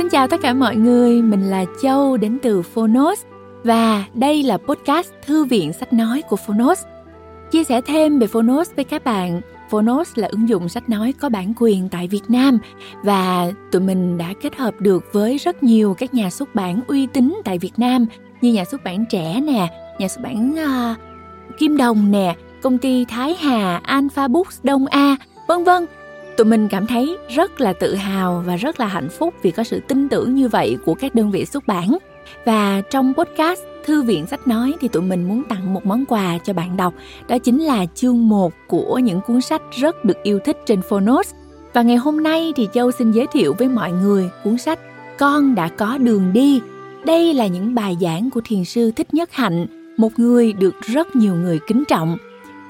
Xin chào tất cả mọi người, mình là Châu đến từ Phonos và đây là podcast Thư viện sách nói của Phonos. Chia sẻ thêm về Phonos với các bạn, Phonos là ứng dụng sách nói có bản quyền tại Việt Nam và tụi mình đã kết hợp được với rất nhiều các nhà xuất bản uy tín tại Việt Nam như nhà xuất bản trẻ nè, nhà xuất bản uh, Kim Đồng nè, công ty Thái Hà, Alpha Books Đông A, vân vân tụi mình cảm thấy rất là tự hào và rất là hạnh phúc vì có sự tin tưởng như vậy của các đơn vị xuất bản. Và trong podcast Thư viện sách nói thì tụi mình muốn tặng một món quà cho bạn đọc. Đó chính là chương 1 của những cuốn sách rất được yêu thích trên Phonos. Và ngày hôm nay thì Châu xin giới thiệu với mọi người cuốn sách Con đã có đường đi. Đây là những bài giảng của thiền sư Thích Nhất Hạnh, một người được rất nhiều người kính trọng.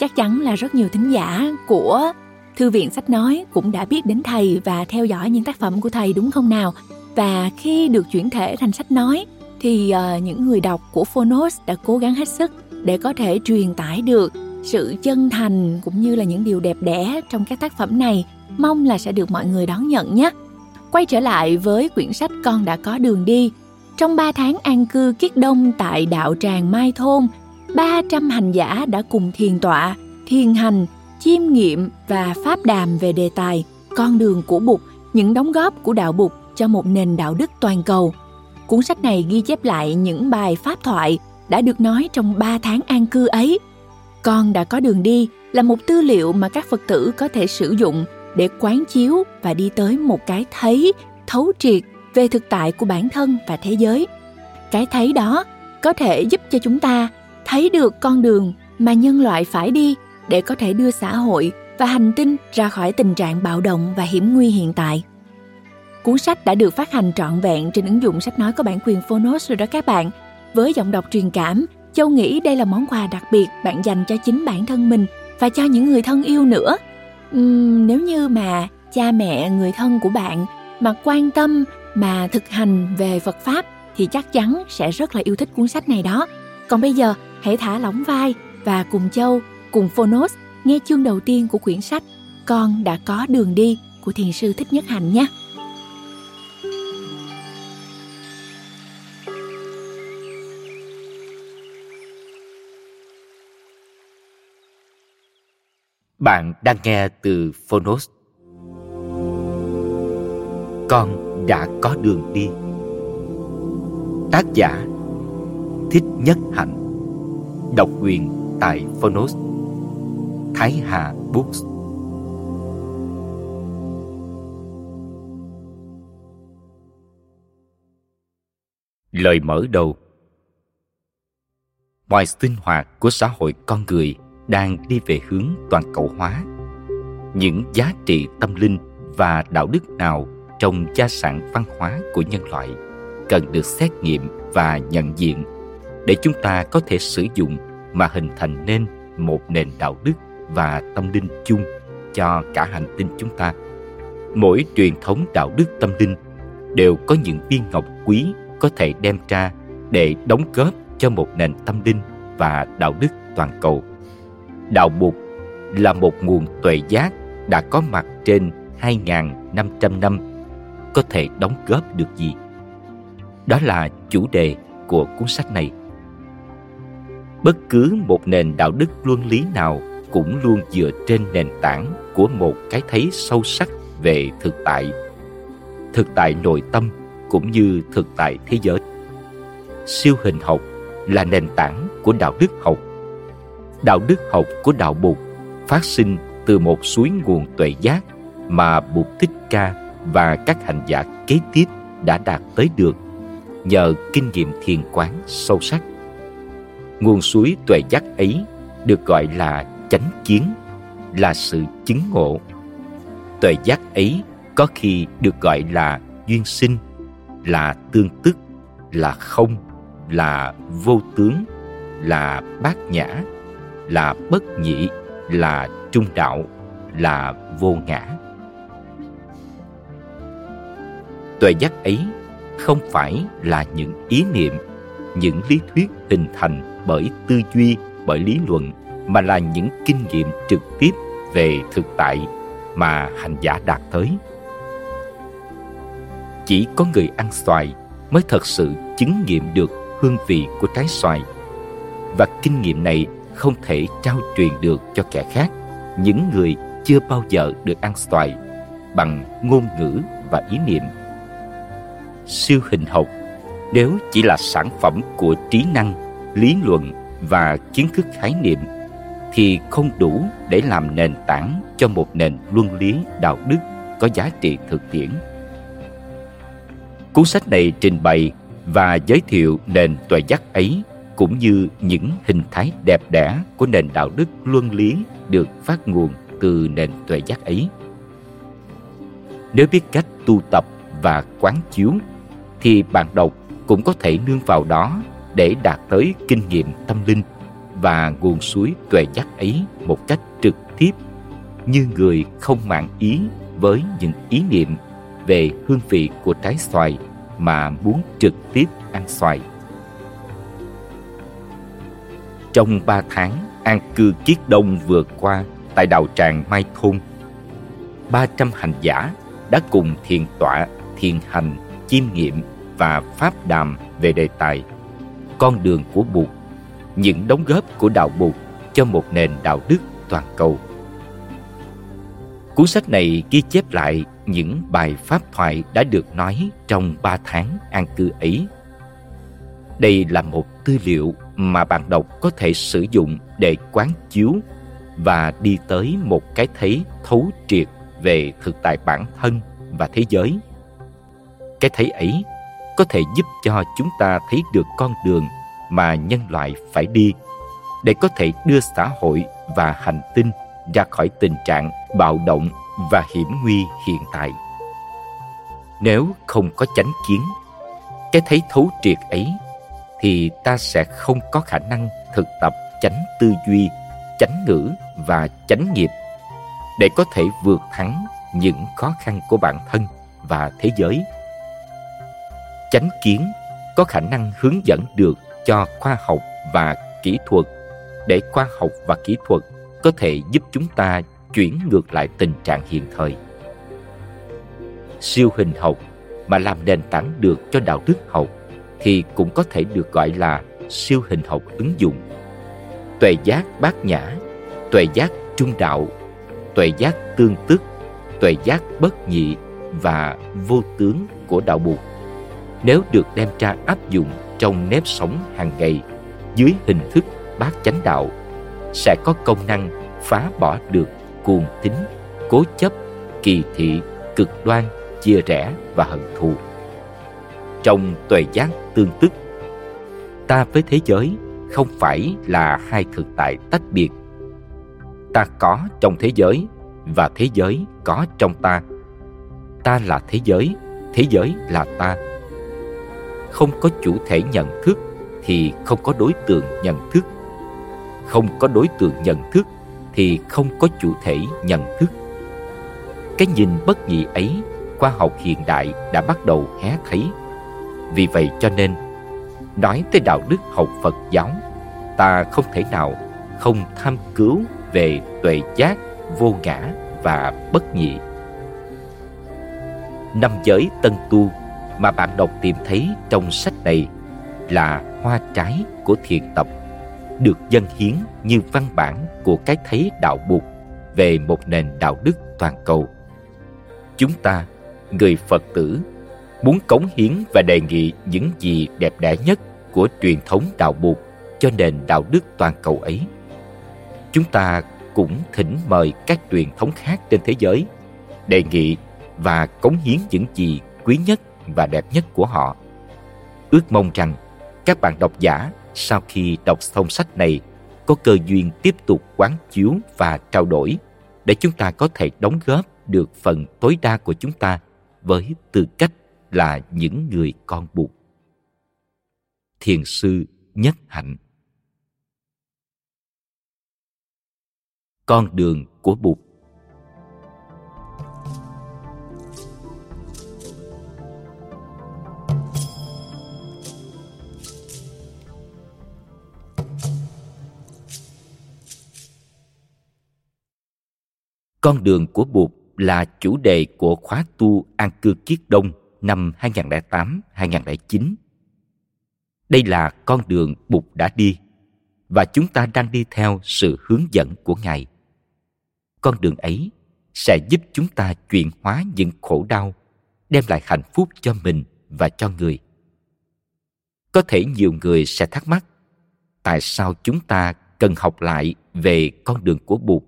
Chắc chắn là rất nhiều thính giả của Thư viện sách nói cũng đã biết đến thầy và theo dõi những tác phẩm của thầy đúng không nào? Và khi được chuyển thể thành sách nói thì uh, những người đọc của Phonos đã cố gắng hết sức để có thể truyền tải được sự chân thành cũng như là những điều đẹp đẽ trong các tác phẩm này. Mong là sẽ được mọi người đón nhận nhé. Quay trở lại với quyển sách Con đã có đường đi. Trong 3 tháng an cư kiết đông tại đạo tràng Mai Thôn, 300 hành giả đã cùng thiền tọa, thiền hành chiêm nghiệm và pháp đàm về đề tài con đường của Bụt, những đóng góp của đạo Bụt cho một nền đạo đức toàn cầu. Cuốn sách này ghi chép lại những bài pháp thoại đã được nói trong 3 tháng an cư ấy. Con đã có đường đi là một tư liệu mà các Phật tử có thể sử dụng để quán chiếu và đi tới một cái thấy thấu triệt về thực tại của bản thân và thế giới. Cái thấy đó có thể giúp cho chúng ta thấy được con đường mà nhân loại phải đi để có thể đưa xã hội và hành tinh ra khỏi tình trạng bạo động và hiểm nguy hiện tại. Cuốn sách đã được phát hành trọn vẹn trên ứng dụng sách nói có bản quyền Phonos rồi đó các bạn. Với giọng đọc truyền cảm, Châu nghĩ đây là món quà đặc biệt bạn dành cho chính bản thân mình và cho những người thân yêu nữa. Uhm, nếu như mà cha mẹ, người thân của bạn mà quan tâm mà thực hành về Phật pháp thì chắc chắn sẽ rất là yêu thích cuốn sách này đó. Còn bây giờ, hãy thả lỏng vai và cùng Châu cùng Phonos nghe chương đầu tiên của quyển sách Con đã có đường đi của thiền sư Thích Nhất Hạnh nhé. Bạn đang nghe từ Phonos. Con đã có đường đi. Tác giả Thích Nhất Hạnh Độc quyền tại Phonos Thái Hà Books Lời mở đầu Mọi sinh hoạt của xã hội con người đang đi về hướng toàn cầu hóa. Những giá trị tâm linh và đạo đức nào trong gia sản văn hóa của nhân loại cần được xét nghiệm và nhận diện để chúng ta có thể sử dụng mà hình thành nên một nền đạo đức và tâm linh chung cho cả hành tinh chúng ta. Mỗi truyền thống đạo đức tâm linh đều có những viên ngọc quý có thể đem ra để đóng góp cho một nền tâm linh và đạo đức toàn cầu. Đạo Bụt là một nguồn tuệ giác đã có mặt trên 2.500 năm, có thể đóng góp được gì? Đó là chủ đề của cuốn sách này bất cứ một nền đạo đức luân lý nào cũng luôn dựa trên nền tảng của một cái thấy sâu sắc về thực tại. Thực tại nội tâm cũng như thực tại thế giới. Siêu hình học là nền tảng của đạo đức học. Đạo đức học của đạo bụt phát sinh từ một suối nguồn tuệ giác mà bụt thích ca và các hành giả kế tiếp đã đạt tới được nhờ kinh nghiệm thiền quán sâu sắc. Nguồn suối tuệ giác ấy được gọi là chánh kiến là sự chứng ngộ. Tuệ giác ấy có khi được gọi là duyên sinh, là tương tức, là không, là vô tướng, là bát nhã, là bất nhị, là trung đạo, là vô ngã. Tuệ giác ấy không phải là những ý niệm, những lý thuyết hình thành bởi tư duy, bởi lý luận mà là những kinh nghiệm trực tiếp về thực tại mà hành giả đạt tới. Chỉ có người ăn xoài mới thật sự chứng nghiệm được hương vị của trái xoài. Và kinh nghiệm này không thể trao truyền được cho kẻ khác. Những người chưa bao giờ được ăn xoài bằng ngôn ngữ và ý niệm. Siêu hình học, nếu chỉ là sản phẩm của trí năng, lý luận và kiến thức khái niệm thì không đủ để làm nền tảng cho một nền luân lý đạo đức có giá trị thực tiễn. Cuốn sách này trình bày và giới thiệu nền tuệ giác ấy cũng như những hình thái đẹp đẽ của nền đạo đức luân lý được phát nguồn từ nền tuệ giác ấy. Nếu biết cách tu tập và quán chiếu, thì bạn đọc cũng có thể nương vào đó để đạt tới kinh nghiệm tâm linh và nguồn suối tuệ giác ấy một cách trực tiếp như người không mạn ý với những ý niệm về hương vị của trái xoài mà muốn trực tiếp ăn xoài. Trong ba tháng an cư kiết đông vừa qua tại đạo tràng Mai Thôn, ba trăm hành giả đã cùng thiền tọa, thiền hành, chiêm nghiệm và pháp đàm về đề tài con đường của Bụt, những đóng góp của đạo Bụt cho một nền đạo đức toàn cầu. Cuốn sách này ghi chép lại những bài pháp thoại đã được nói trong ba tháng an cư ấy. Đây là một tư liệu mà bạn đọc có thể sử dụng để quán chiếu và đi tới một cái thấy thấu triệt về thực tại bản thân và thế giới. Cái thấy ấy có thể giúp cho chúng ta thấy được con đường mà nhân loại phải đi để có thể đưa xã hội và hành tinh ra khỏi tình trạng bạo động và hiểm nguy hiện tại. Nếu không có chánh kiến, cái thấy thấu triệt ấy, thì ta sẽ không có khả năng thực tập chánh tư duy, chánh ngữ và chánh nghiệp để có thể vượt thắng những khó khăn của bản thân và thế giới. Chánh kiến có khả năng hướng dẫn được cho khoa học và kỹ thuật để khoa học và kỹ thuật có thể giúp chúng ta chuyển ngược lại tình trạng hiện thời. Siêu hình học mà làm nền tảng được cho đạo đức học thì cũng có thể được gọi là siêu hình học ứng dụng. Tuệ giác bát nhã, tuệ giác trung đạo, tuệ giác tương tức, tuệ giác bất nhị và vô tướng của đạo Bụt. Nếu được đem ra áp dụng trong nếp sống hàng ngày dưới hình thức bát chánh đạo sẽ có công năng phá bỏ được cuồng tín, cố chấp, kỳ thị, cực đoan, chia rẽ và hận thù. Trong tuệ giác tương tức, ta với thế giới không phải là hai thực tại tách biệt. Ta có trong thế giới và thế giới có trong ta. Ta là thế giới, thế giới là ta. Không có chủ thể nhận thức thì không có đối tượng nhận thức. Không có đối tượng nhận thức thì không có chủ thể nhận thức. Cái nhìn bất nhị ấy, khoa học hiện đại đã bắt đầu hé thấy. Vì vậy cho nên, nói tới đạo đức học Phật giáo, ta không thể nào không tham cứu về tuệ giác, vô ngã và bất nhị. Năm giới tân tu mà bạn đọc tìm thấy trong sách này là hoa trái của thiền tập được dân hiến như văn bản của cái thấy đạo buộc về một nền đạo đức toàn cầu. Chúng ta, người Phật tử, muốn cống hiến và đề nghị những gì đẹp đẽ nhất của truyền thống đạo buộc cho nền đạo đức toàn cầu ấy. Chúng ta cũng thỉnh mời các truyền thống khác trên thế giới đề nghị và cống hiến những gì quý nhất và đẹp nhất của họ. Ước mong rằng các bạn độc giả sau khi đọc xong sách này có cơ duyên tiếp tục quán chiếu và trao đổi để chúng ta có thể đóng góp được phần tối đa của chúng ta với tư cách là những người con Bụt. Thiền sư Nhất Hạnh Con đường của Bụt Con đường của Bụt là chủ đề của khóa tu An Cư Kiết Đông năm 2008-2009. Đây là con đường Bụt đã đi và chúng ta đang đi theo sự hướng dẫn của Ngài. Con đường ấy sẽ giúp chúng ta chuyển hóa những khổ đau, đem lại hạnh phúc cho mình và cho người. Có thể nhiều người sẽ thắc mắc, tại sao chúng ta cần học lại về con đường của Bụt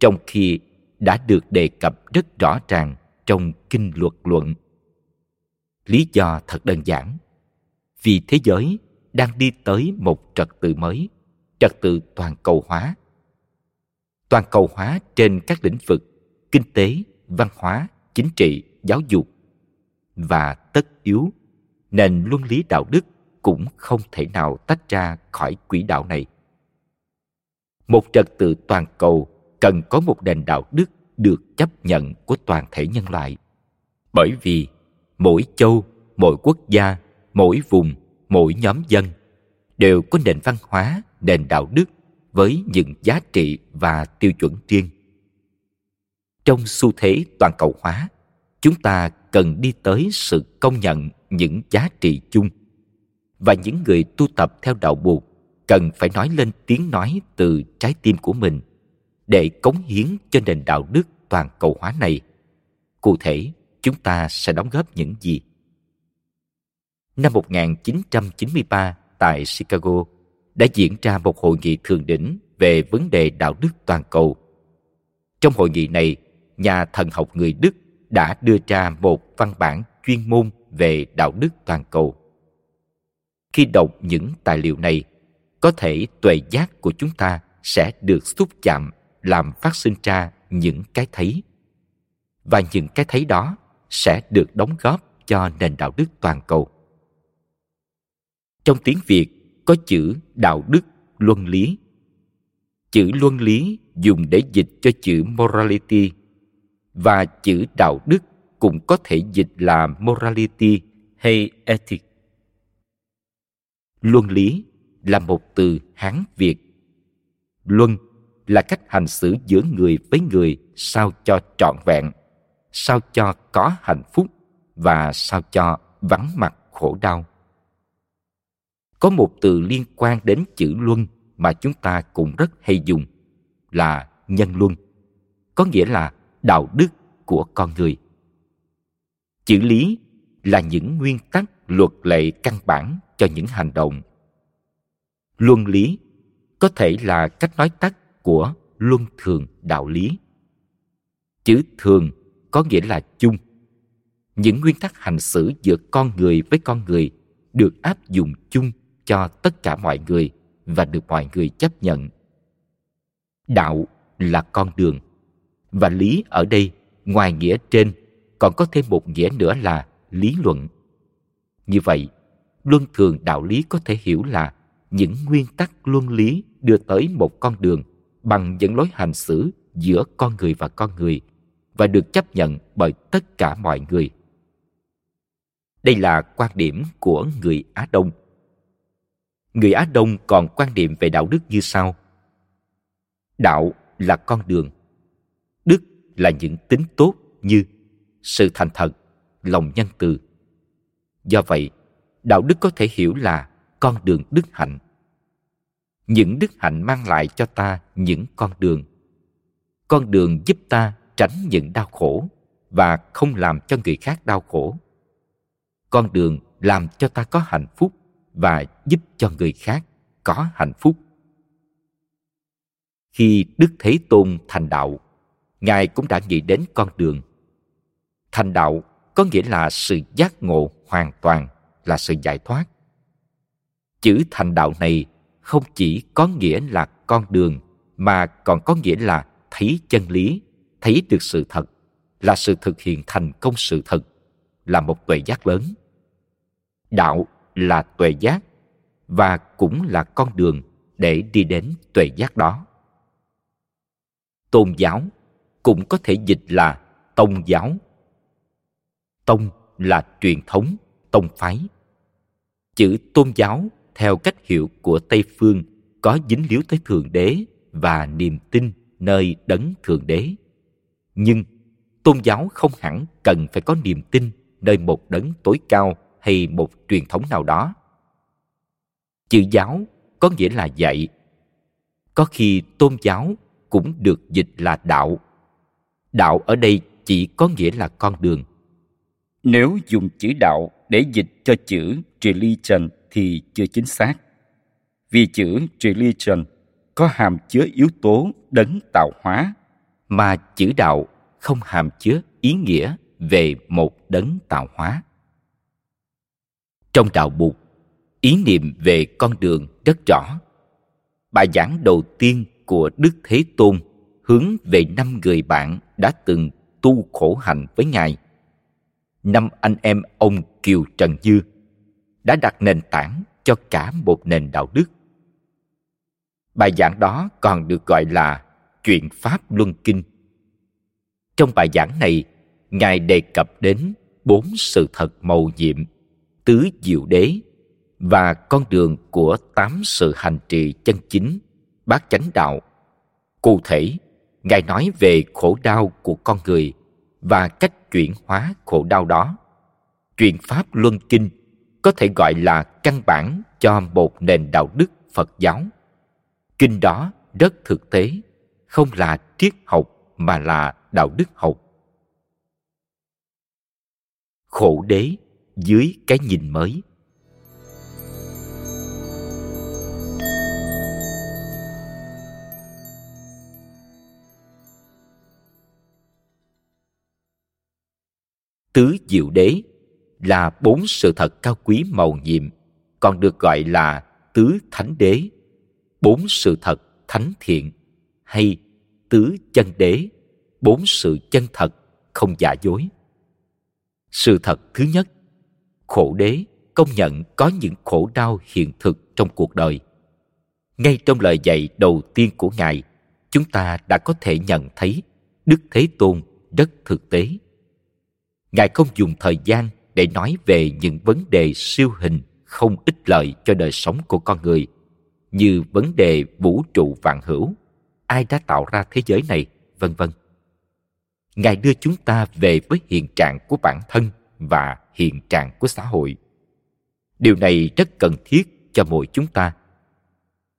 trong khi đã được đề cập rất rõ ràng trong kinh luật luận. Lý do thật đơn giản. Vì thế giới đang đi tới một trật tự mới, trật tự toàn cầu hóa. Toàn cầu hóa trên các lĩnh vực kinh tế, văn hóa, chính trị, giáo dục và tất yếu nền luân lý đạo đức cũng không thể nào tách ra khỏi quỹ đạo này. Một trật tự toàn cầu cần có một nền đạo đức được chấp nhận của toàn thể nhân loại. Bởi vì mỗi châu, mỗi quốc gia, mỗi vùng, mỗi nhóm dân đều có nền văn hóa, nền đạo đức với những giá trị và tiêu chuẩn riêng. Trong xu thế toàn cầu hóa, chúng ta cần đi tới sự công nhận những giá trị chung và những người tu tập theo đạo buộc cần phải nói lên tiếng nói từ trái tim của mình để cống hiến cho nền đạo đức toàn cầu hóa này. Cụ thể, chúng ta sẽ đóng góp những gì? Năm 1993 tại Chicago đã diễn ra một hội nghị thượng đỉnh về vấn đề đạo đức toàn cầu. Trong hội nghị này, nhà thần học người Đức đã đưa ra một văn bản chuyên môn về đạo đức toàn cầu. Khi đọc những tài liệu này, có thể tuệ giác của chúng ta sẽ được xúc chạm làm phát sinh ra những cái thấy. Và những cái thấy đó sẽ được đóng góp cho nền đạo đức toàn cầu. Trong tiếng việt có chữ đạo đức luân lý. Chữ luân lý dùng để dịch cho chữ morality. Và chữ đạo đức cũng có thể dịch là morality hay ethic. Luân lý là một từ hán việt. Luân là cách hành xử giữa người với người sao cho trọn vẹn, sao cho có hạnh phúc và sao cho vắng mặt khổ đau. Có một từ liên quan đến chữ luân mà chúng ta cũng rất hay dùng, là nhân luân, có nghĩa là đạo đức của con người. Chữ lý là những nguyên tắc luật lệ căn bản cho những hành động. Luân lý có thể là cách nói tắt của luân thường đạo lý. Chữ thường có nghĩa là chung. Những nguyên tắc hành xử giữa con người với con người được áp dụng chung cho tất cả mọi người và được mọi người chấp nhận. Đạo là con đường. Và lý ở đây, ngoài nghĩa trên, còn có thêm một nghĩa nữa là lý luận. Như vậy, luân thường đạo lý có thể hiểu là những nguyên tắc luân lý đưa tới một con đường bằng những lối hành xử giữa con người và con người và được chấp nhận bởi tất cả mọi người. Đây là quan điểm của người á đông. Người á đông còn quan điểm về đạo đức như sau. Đạo là con đường, đức là những tính tốt như sự thành thật, lòng nhân từ. Do vậy, đạo đức có thể hiểu là con đường đức hạnh những đức hạnh mang lại cho ta những con đường. Con đường giúp ta tránh những đau khổ và không làm cho người khác đau khổ. Con đường làm cho ta có hạnh phúc và giúp cho người khác có hạnh phúc. Khi đức thế tôn thành đạo, ngài cũng đã nghĩ đến con đường. Thành đạo có nghĩa là sự giác ngộ hoàn toàn, là sự giải thoát. Chữ thành đạo này không chỉ có nghĩa là con đường, mà còn có nghĩa là thấy chân lý, thấy được sự thật, là sự thực hiện thành công sự thật, là một tuệ giác lớn. Đạo là tuệ giác, và cũng là con đường để đi đến tuệ giác đó. Tôn giáo cũng có thể dịch là tông giáo. Tông là truyền thống, tông phái. Chữ tôn giáo theo cách hiểu của Tây Phương, có dính líu tới Thượng Đế và niềm tin nơi đấng Thượng Đế. Nhưng, tôn giáo không hẳn cần phải có niềm tin nơi một đấng tối cao hay một truyền thống nào đó. Chữ giáo có nghĩa là dạy. Có khi tôn giáo cũng được dịch là đạo. Đạo ở đây chỉ có nghĩa là con đường. Nếu dùng chữ đạo để dịch cho chữ religion thì chưa chính xác. Vì chữ religion có hàm chứa yếu tố đấng tạo hóa, mà chữ đạo không hàm chứa ý nghĩa về một đấng tạo hóa. Trong đạo bụt ý niệm về con đường rất rõ. Bài giảng đầu tiên của đức thế tôn hướng về năm người bạn đã từng tu khổ hạnh với ngài. Năm anh em ông kiều trần dư đã đặt nền tảng cho cả một nền đạo đức. Bài giảng đó còn được gọi là chuyện pháp luân kinh. Trong bài giảng này, ngài đề cập đến bốn sự thật màu nhiệm, tứ diệu đế và con đường của tám sự hành trì chân chính, bát chánh đạo. Cụ thể, ngài nói về khổ đau của con người và cách chuyển hóa khổ đau đó. Chuyện pháp luân kinh có thể gọi là căn bản cho một nền đạo đức phật giáo. Kinh đó rất thực tế, không là triết học mà là đạo đức học. Khổ đế dưới cái nhìn mới. Tứ diệu đế là bốn sự thật cao quý màu nhiệm, còn được gọi là tứ thánh đế. Bốn sự thật thánh thiện hay tứ chân đế, bốn sự chân thật không giả dối. Sự thật thứ nhất, khổ đế công nhận có những khổ đau hiện thực trong cuộc đời. Ngay trong lời dạy đầu tiên của ngài, chúng ta đã có thể nhận thấy đức thế tôn rất thực tế. Ngài không dùng thời gian để nói về những vấn đề siêu hình không ích lợi cho đời sống của con người, như vấn đề vũ trụ vạn hữu, ai đã tạo ra thế giới này, vân vân. Ngài đưa chúng ta về với hiện trạng của bản thân và hiện trạng của xã hội. Điều này rất cần thiết cho mỗi chúng ta,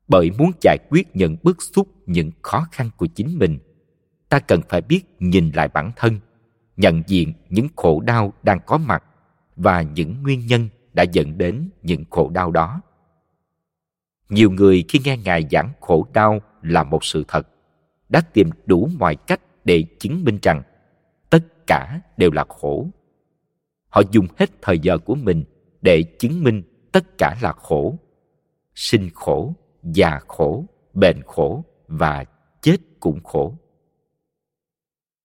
bởi muốn giải quyết những bức xúc, những khó khăn của chính mình, ta cần phải biết nhìn lại bản thân, nhận diện những khổ đau đang có mặt và những nguyên nhân đã dẫn đến những khổ đau đó. Nhiều người khi nghe ngài giảng khổ đau là một sự thật, đã tìm đủ mọi cách để chứng minh rằng tất cả đều là khổ. Họ dùng hết thời giờ của mình để chứng minh tất cả là khổ, sinh khổ, già khổ, bệnh khổ và chết cũng khổ.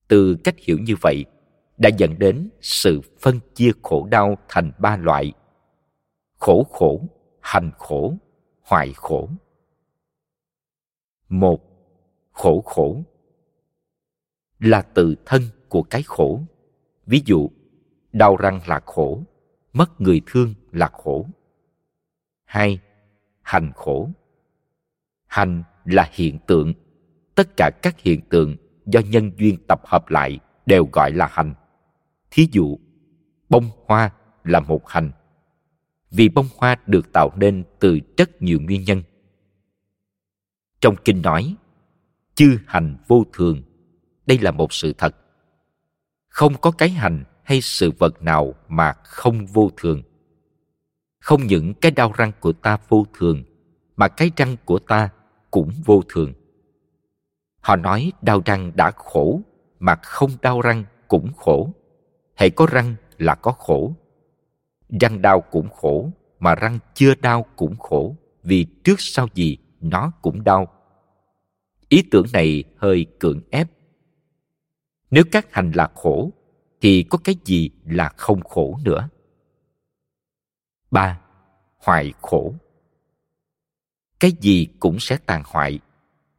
Từ cách hiểu như vậy đã dẫn đến sự phân chia khổ đau thành ba loại. Khổ khổ, hành khổ hoại khổ. Một, khổ khổ là tự thân của cái khổ. Ví dụ, đau răng là khổ, mất người thương là khổ. Hai, hành khổ. Hành là hiện tượng. Tất cả các hiện tượng do nhân duyên tập hợp lại đều gọi là hành thí dụ, bông hoa là một hành. Vì bông hoa được tạo nên từ rất nhiều nguyên nhân. Trong kinh nói, chư hành vô thường, đây là một sự thật. Không có cái hành hay sự vật nào mà không vô thường. Không những cái đau răng của ta vô thường, mà cái răng của ta cũng vô thường. Họ nói đau răng đã khổ, mà không đau răng cũng khổ hãy có răng là có khổ. Răng đau cũng khổ, mà răng chưa đau cũng khổ, vì trước sau gì nó cũng đau. Ý tưởng này hơi cưỡng ép. Nếu các hành là khổ, thì có cái gì là không khổ nữa? Ba hoại khổ. Cái gì cũng sẽ tàn hoại.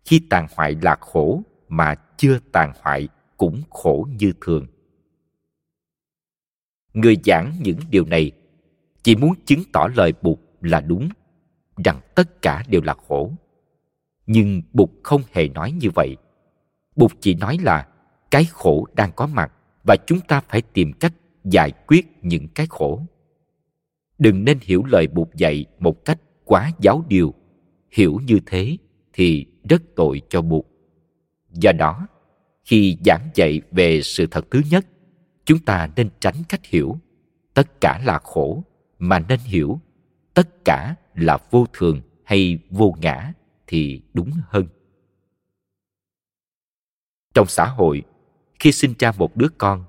Khi tàn hoại là khổ, mà chưa tàn hoại cũng khổ như thường người giảng những điều này chỉ muốn chứng tỏ lời bụt là đúng, rằng tất cả đều là khổ. Nhưng bụt không hề nói như vậy. Bụt chỉ nói là cái khổ đang có mặt và chúng ta phải tìm cách giải quyết những cái khổ. Đừng nên hiểu lời bụt dạy một cách quá giáo điều. Hiểu như thế thì rất tội cho bụt. Do đó, khi giảng dạy về sự thật thứ nhất chúng ta nên tránh cách hiểu. Tất cả là khổ, mà nên hiểu. Tất cả là vô thường hay vô ngã thì đúng hơn. Trong xã hội, khi sinh ra một đứa con,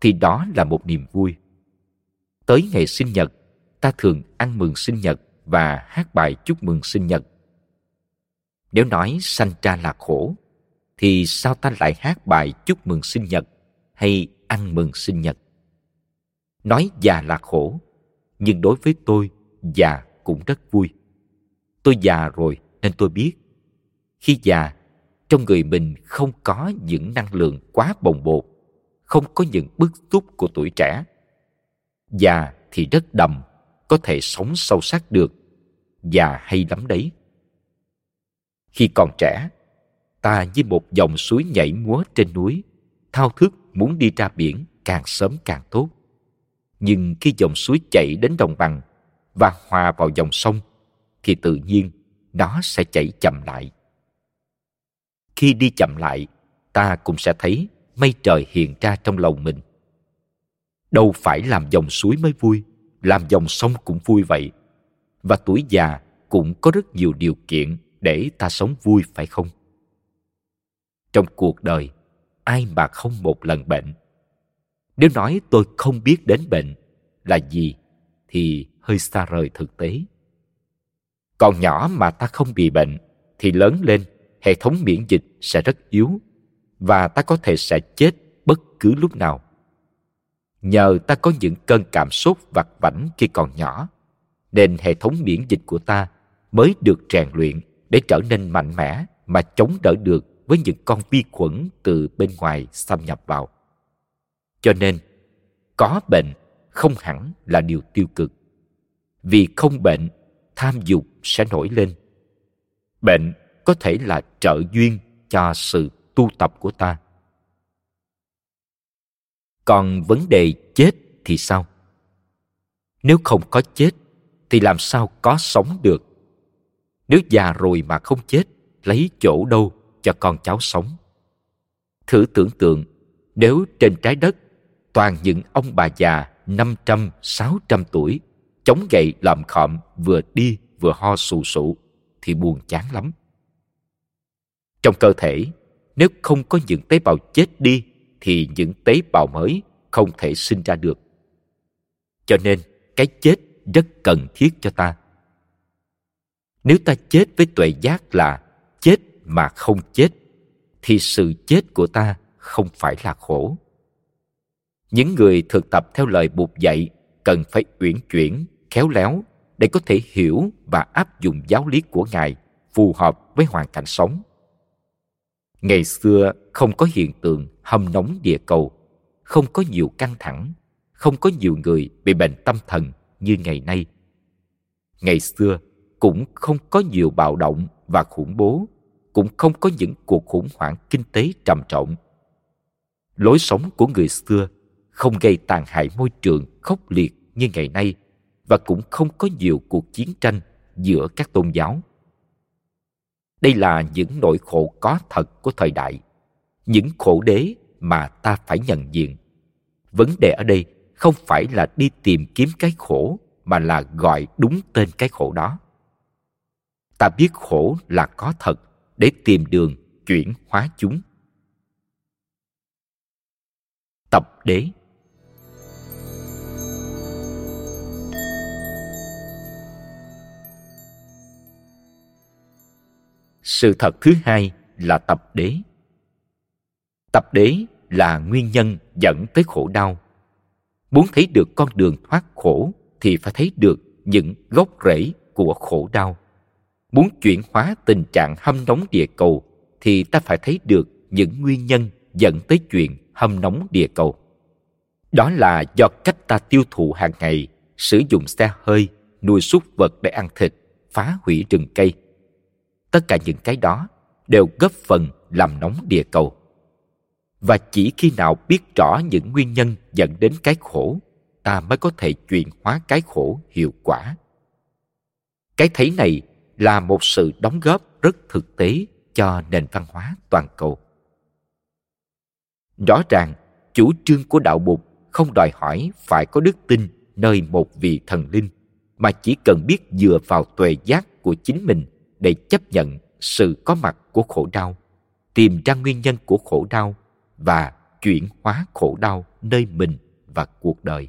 thì đó là một niềm vui. Tới ngày sinh nhật, ta thường ăn mừng sinh nhật và hát bài chúc mừng sinh nhật. Nếu nói sanh ra là khổ, thì sao ta lại hát bài chúc mừng sinh nhật hay ăn mừng sinh nhật. Nói già là khổ, nhưng đối với tôi, già cũng rất vui. Tôi già rồi nên tôi biết, khi già, trong người mình không có những năng lượng quá bồng bột, không có những bức xúc của tuổi trẻ. Già thì rất đầm, có thể sống sâu sắc được. Già hay lắm đấy. Khi còn trẻ, ta như một dòng suối nhảy múa trên núi, thao thức muốn đi ra biển càng sớm càng tốt. Nhưng khi dòng suối chảy đến đồng bằng và hòa vào dòng sông, thì tự nhiên nó sẽ chảy chậm lại. Khi đi chậm lại, ta cũng sẽ thấy mây trời hiện ra trong lòng mình. Đâu phải làm dòng suối mới vui, làm dòng sông cũng vui vậy. Và tuổi già cũng có rất nhiều điều kiện để ta sống vui phải không? Trong cuộc đời ai mà không một lần bệnh. Nếu nói tôi không biết đến bệnh là gì thì hơi xa rời thực tế. Còn nhỏ mà ta không bị bệnh thì lớn lên, hệ thống miễn dịch sẽ rất yếu và ta có thể sẽ chết bất cứ lúc nào. Nhờ ta có những cơn cảm xúc vặt vảnh khi còn nhỏ, nên hệ thống miễn dịch của ta mới được rèn luyện để trở nên mạnh mẽ mà chống đỡ được với những con vi khuẩn từ bên ngoài xâm nhập vào. Cho nên, có bệnh không hẳn là điều tiêu cực. Vì không bệnh, tham dục sẽ nổi lên. Bệnh có thể là trợ duyên cho sự tu tập của ta. Còn vấn đề chết thì sao? Nếu không có chết, thì làm sao có sống được? Nếu già rồi mà không chết, lấy chỗ đâu? Cho con cháu sống. Thử tưởng tượng nếu trên trái đất toàn những ông bà già năm trăm, sáu trăm tuổi chống gậy làm khọm vừa đi vừa ho sù sụ thì buồn chán lắm. Trong cơ thể nếu không có những tế bào chết đi thì những tế bào mới không thể sinh ra được. Cho nên cái chết rất cần thiết cho ta. Nếu ta chết với tuệ giác là chết mà không chết, thì sự chết của ta không phải là khổ. Những người thực tập theo lời buộc dạy cần phải uyển chuyển, khéo léo để có thể hiểu và áp dụng giáo lý của ngài phù hợp với hoàn cảnh sống. Ngày xưa không có hiện tượng hâm nóng địa cầu, không có nhiều căng thẳng, không có nhiều người bị bệnh tâm thần như ngày nay. Ngày xưa cũng không có nhiều bạo động và khủng bố cũng không có những cuộc khủng hoảng kinh tế trầm trọng. Lối sống của người xưa không gây tàn hại môi trường khốc liệt như ngày nay và cũng không có nhiều cuộc chiến tranh giữa các tôn giáo. Đây là những nỗi khổ có thật của thời đại, những khổ đế mà ta phải nhận diện. Vấn đề ở đây không phải là đi tìm kiếm cái khổ mà là gọi đúng tên cái khổ đó. Ta biết khổ là có thật để tìm đường chuyển hóa chúng. Tập đế. Sự thật thứ hai là tập đế. Tập đế là nguyên nhân dẫn tới khổ đau. Muốn thấy được con đường thoát khổ thì phải thấy được những gốc rễ của khổ đau muốn chuyển hóa tình trạng hâm nóng địa cầu, thì ta phải thấy được những nguyên nhân dẫn tới chuyện hâm nóng địa cầu. Đó là do cách ta tiêu thụ hàng ngày, sử dụng xe hơi, nuôi súc vật để ăn thịt, phá hủy rừng cây. Tất cả những cái đó đều góp phần làm nóng địa cầu. Và chỉ khi nào biết rõ những nguyên nhân dẫn đến cái khổ, ta mới có thể chuyển hóa cái khổ hiệu quả. Cái thấy này là một sự đóng góp rất thực tế cho nền văn hóa toàn cầu. Rõ ràng, chủ trương của đạo bụt không đòi hỏi phải có đức tin nơi một vị thần linh, mà chỉ cần biết dựa vào tuệ giác của chính mình để chấp nhận sự có mặt của khổ đau, tìm ra nguyên nhân của khổ đau và chuyển hóa khổ đau nơi mình và cuộc đời.